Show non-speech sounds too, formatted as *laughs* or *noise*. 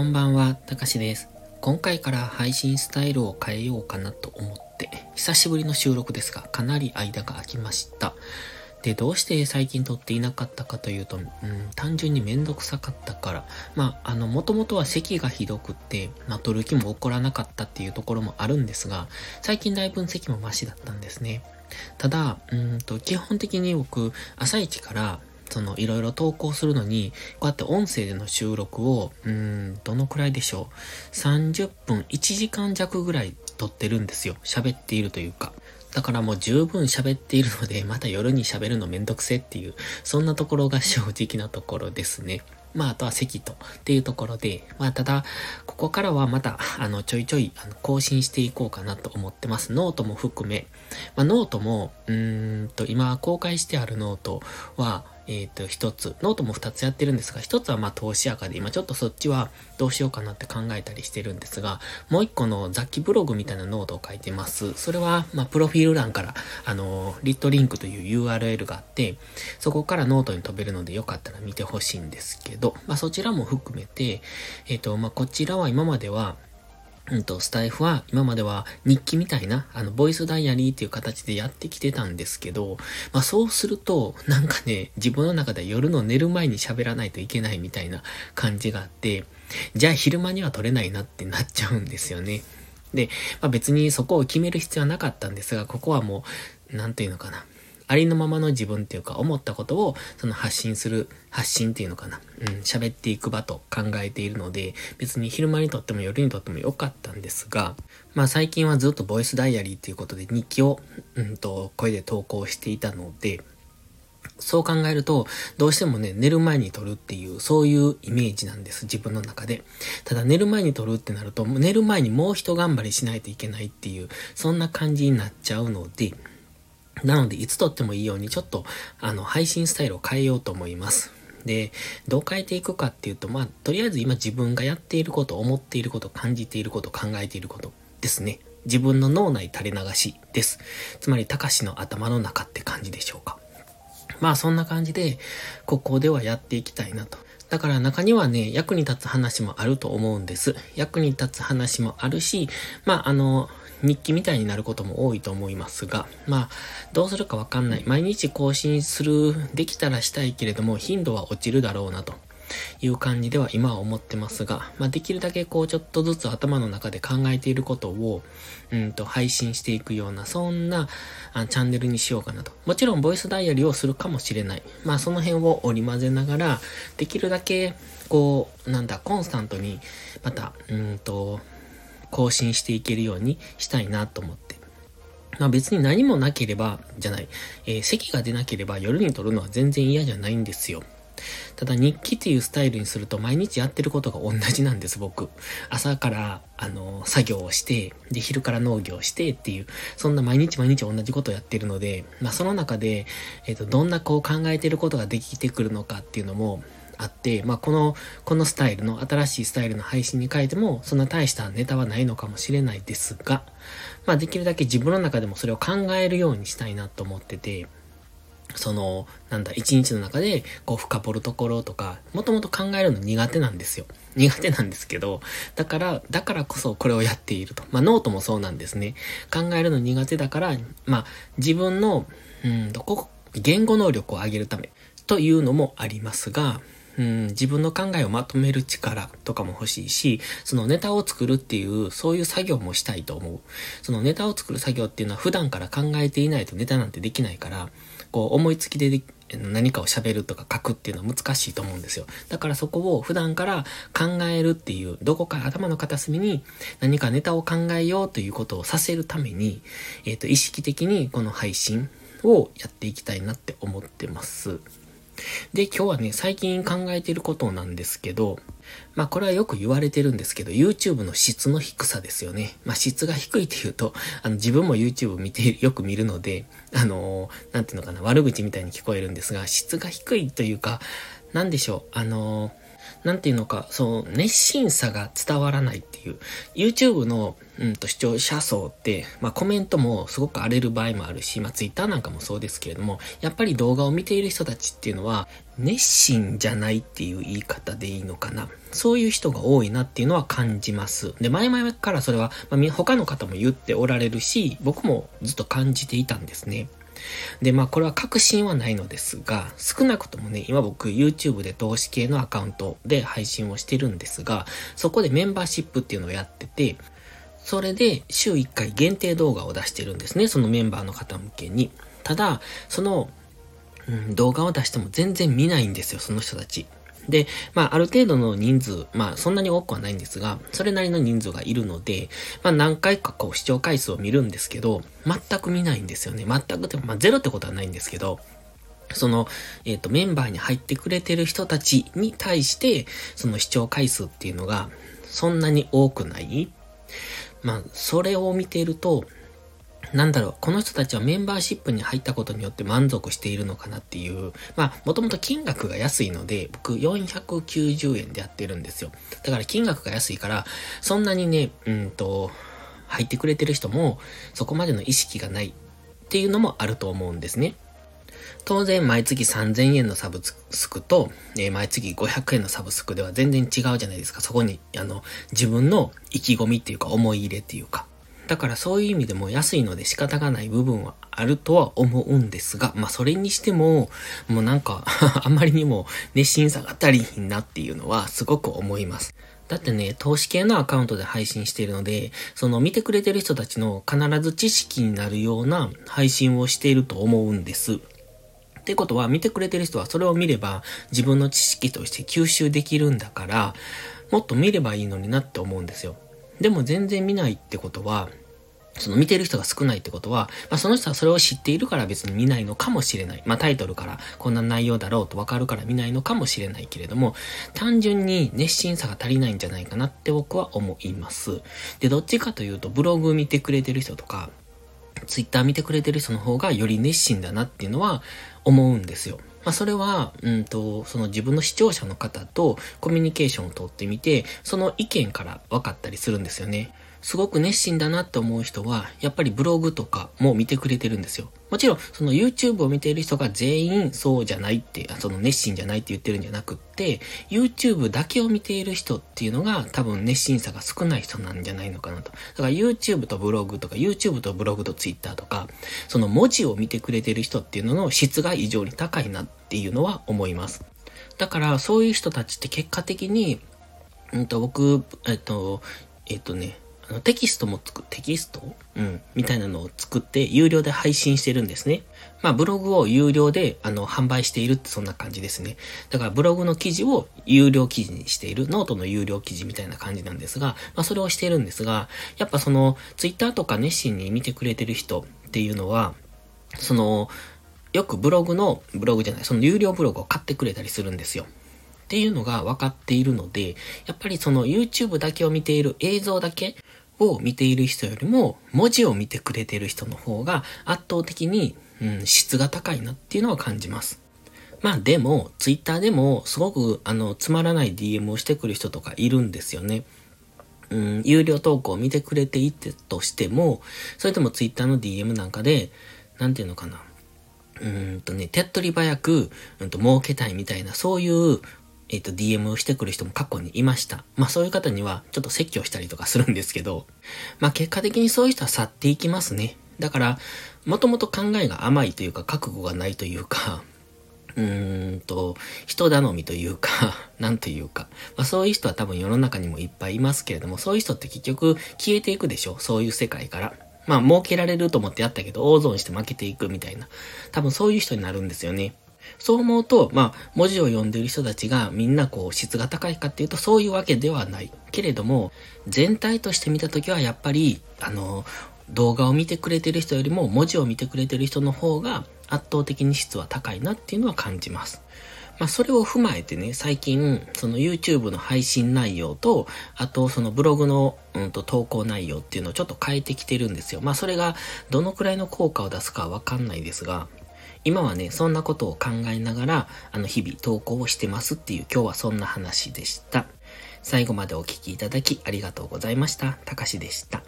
こんばんは、たかしです。今回から配信スタイルを変えようかなと思って、久しぶりの収録ですが、かなり間が空きました。で、どうして最近撮っていなかったかというと、うん、単純にめんどくさかったから、まあ、あの、もともとは咳がひどくって、まあ、撮る気も起こらなかったっていうところもあるんですが、最近だいぶ咳もマシだったんですね。ただ、うんと、基本的に僕、朝一から、その、いろいろ投稿するのに、こうやって音声での収録を、うん、どのくらいでしょう？30分、1時間弱ぐらい撮ってるんですよ。喋っているというか。だからもう十分喋っているので、*laughs* また夜に喋るのめんどくせっていう、そんなところが正直なところですね。まあ、あとは席とっていうところで、まあ、ただ、ここからはまた、あの、ちょいちょい、あの、更新していこうかなと思ってます。ノートも含め、まあ、ノートも、うーんと、今公開してあるノートは、えっ、ー、と、一つ、ノートも二つやってるんですが、一つはまあ投資垢で、今ちょっとそっちはどうしようかなって考えたりしてるんですが、もう一個の雑記ブログみたいなノートを書いてます。それは、まあ、プロフィール欄から、あの、 lit.link という URL があって、そこからノートに飛べるのでよかったら見てほしいんですけど、まあ、そちらも含めて、えっ、ー、と、まあ、こちらは今までは、うんと、スタイフは今までは日記みたいな、あの、ボイスダイアリーっていう形でやってきてたんですけど、まあそうすると、なんかね、自分の中で夜の寝る前に喋らないといけないみたいな感じがあって、じゃあ昼間には撮れないなってなっちゃうんですよね。で、まあ別にそこを決める必要はなかったんですが、ここはもう、なんていうのかな。ありのままの自分っていうか、思ったことを、その発信する、発信っていうのかな。うん、喋っていく場と考えているので、別に昼間にとっても夜にとっても良かったんですが、まあ最近はずっとボイスダイアリーっていうことで日記を、うんと、声で投稿していたので、そう考えると、どうしてもね、寝る前に撮るっていう、そういうイメージなんです、自分の中で。ただ寝る前に撮るってなると、寝る前にもう一頑張りしないといけないっていう、そんな感じになっちゃうので、なので、いつ撮ってもいいように、ちょっと、あの、配信スタイルを変えようと思います。で、どう変えていくかっていうと、まあ、とりあえず今自分がやっていること、思っていること、感じていること、考えていることですね。自分の脳内垂れ流しです。つまり、たかしの頭の中って感じでしょうか。まあ、そんな感じで、ここではやっていきたいなと。だから中にはね、役に立つ話もあると思うんです。役に立つ話もあるし、まあ、あの、日記みたいになることも多いと思いますが、まあ、どうするかわかんない。毎日更新する、できたらしたいけれども、頻度は落ちるだろうなと。いう感じでは今は思ってますが、まあ、できるだけこうちょっとずつ頭の中で考えていることを、うんと配信していくような、そんなあチャンネルにしようかなと。もちろんボイスダイアリーをするかもしれない。まあその辺を織り交ぜながら、できるだけこう、なんだ、コンスタントに、また、うんと、更新していけるようにしたいなと思って。まあ別に何もなければ、じゃない、えー、席が出なければ夜に撮るのは全然嫌じゃないんですよ。ただ日記っていうスタイルにすると毎日やってることが同じなんです、僕。朝から、あの、作業をして、で、昼から農業してっていう、そんな毎日毎日同じことをやってるので、まあその中で、えっ、ー、と、どんなこう考えてることができてくるのかっていうのも、あって、まあ、この、このスタイルの、新しいスタイルの配信に変えても、そんな大したネタはないのかもしれないですが、まあ、できるだけ自分の中でもそれを考えるようにしたいなと思ってて、その、なんだ、一日の中で、こう、深掘るところとか、もともと考えるの苦手なんですよ。苦手なんですけど、だから、だからこそこれをやっていると。まあ、ノートもそうなんですね。考えるの苦手だから、まあ、自分の、うん、どこ、言語能力を上げるためというのもありますが、うん、自分の考えをまとめる力とかも欲しいし、そのネタを作るっていう、そういう作業もしたいと思う。そのネタを作る作業っていうのは普段から考えていないとネタなんてできないから、こう思いつきで何かを喋るとか書くっていうのは難しいと思うんですよ。だからそこを普段から考えるっていう、どこか頭の片隅に何かネタを考えようということをさせるために、えっ、ー、と、意識的にこの配信をやっていきたいなって思ってます。で、今日はね、最近考えてることなんですけど、まあこれはよく言われてるんですけど、YouTube の質の低さですよね。まあ質が低いっていうと、あの自分も YouTube 見て、よく見るので、あのー、なんていうのかな、悪口みたいに聞こえるんですが、質が低いというか、なんでしょう、あのーなんていうのか、その熱心さが伝わらないっていう。YouTube の、うんと視聴者層って、まあコメントもすごく荒れる場合もあるし、まあ Twitter なんかもそうですけれども、やっぱり動画を見ている人たちっていうのは、熱心じゃないっていう言い方でいいのかな。そういう人が多いなっていうのは感じます。で、前々からそれは、まあ、他の方も言っておられるし、僕もずっと感じていたんですね。で、まあこれは確信はないのですが、少なくともね、今僕 YouTube で投資系のアカウントで配信をしてるんですが、そこでメンバーシップっていうのをやってて、それで週1回限定動画を出してるんですね、そのメンバーの方向けに。ただ、その、うん、動画を出しても全然見ないんですよ、その人たち。で、まあ、ある程度の人数、まあ、そんなに多くはないんですが、それなりの人数がいるので、まあ、何回かこう、視聴回数を見るんですけど、全く見ないんですよね。全くって、まあ、ゼロってことはないんですけど、その、えっ、ー、と、メンバーに入ってくれてる人たちに対して、その視聴回数っていうのが、そんなに多くないまあ、それを見ていると、なんだろう、この人たちはメンバーシップに入ったことによって満足しているのかなっていう、まあ、もともと金額が安いので、僕490円でやってるんですよ。だから金額が安いから、そんなにね、うんと、入ってくれてる人も、そこまでの意識がないっていうのもあると思うんですね。当然、毎月3000円のサブスクと、えー、毎月500円のサブスクでは全然違うじゃないですか。そこに、あの、自分の意気込みっていうか、思い入れっていうか。だからそういう意味でも安いので仕方がない部分はあるとは思うんですが、まあそれにしても、もうなんか *laughs* あまりにも熱心さが足りひんなっていうのはすごく思います。だってね、投資系のアカウントで配信しているので、その見てくれてる人たちの必ず知識になるような配信をしていると思うんです。ってことは、見てくれてる人はそれを見れば自分の知識として吸収できるんだから、もっと見ればいいのになって思うんですよ。でも全然見ないってことは、その見てる人が少ないってことは、まあ、その人はそれを知っているから別に見ないのかもしれない。まあ、タイトルからこんな内容だろうとわかるから見ないのかもしれないけれども、単純に熱心さが足りないんじゃないかなって僕は思います。で、どっちかというと、ブログ見てくれてる人とか、ツイッター見てくれてる人の方がより熱心だなっていうのは思うんですよ。まあ、それは、うんと、その自分の視聴者の方とコミュニケーションをとってみて、その意見から分かったりするんですよね。すごく熱心だなって思う人は、やっぱりブログとかも見てくれてるんですよ。もちろん、その YouTube を見ている人が全員そうじゃないって、その熱心じゃないって言ってるんじゃなくって、YouTube だけを見ている人っていうのが多分熱心さが少ない人なんじゃないのかなと。だから YouTube とブログとか YouTube とブログと Twitter とか、その文字を見てくれてる人っていうのの質が異常に高いなっていうのは思います。だからそういう人たちって結果的に、うんと僕、えっと、えっとね、あのテキストもつく、テキスト？うん。みたいなのを作って有料で配信してるんですね。まあブログを有料であの販売しているってそんな感じですね。だからブログの記事を有料記事にしている、ノートの有料記事みたいな感じなんですが、まあそれをしているんですが、やっぱそのツイッターとか熱心に見てくれてる人っていうのは、その、よくブログの、ブログじゃない、その有料ブログを買ってくれたりするんですよ。っていうのが分かっているので、やっぱりその YouTube だけを見ている映像だけを見ている人よりも、文字を見てくれてる人の方が圧倒的に、うん、質が高いなっていうのは感じます。まあでも、ツイッターでもすごくあの、つまらない DM をしてくる人とかいるんですよね。うん、有料投稿を見てくれていてとしても、それともツイッターの DM なんかで、なんていうのかな。うんとね、手っ取り早く、うんと、儲けたいみたいな、そういうえっ、ー、と、DM をしてくる人も過去にいました。まあそういう方にはちょっと説教したりとかするんですけど、まあ結果的にそういう人は去っていきますね。だから、もともと考えが甘いというか、覚悟がないというか、うーんと、人頼みというか、*laughs* なんというか、まあそういう人は多分世の中にもいっぱいいますけれども、そういう人って結局消えていくでしょ？そういう世界から。まあ儲けられると思ってやったけど、大損して負けていくみたいな。多分そういう人になるんですよね。そう思うと、まあ、文字を読んでる人たちがみんなこう質が高いかっていうとそういうわけではない。けれども、全体として見たときはやっぱり、あの、動画を見てくれてる人よりも文字を見てくれてる人の方が圧倒的に質は高いなっていうのは感じます。まあ、それを踏まえてね、最近、その YouTube の配信内容と、あとそのブログの、うんと投稿内容っていうのをちょっと変えてきてるんですよ。まあ、それがどのくらいの効果を出すかわかんないですが、今はね、そんなことを考えながら、あの、日々投稿をしてますっていう今日はそんな話でした。最後までお聴きいただきありがとうございました。たかしでした。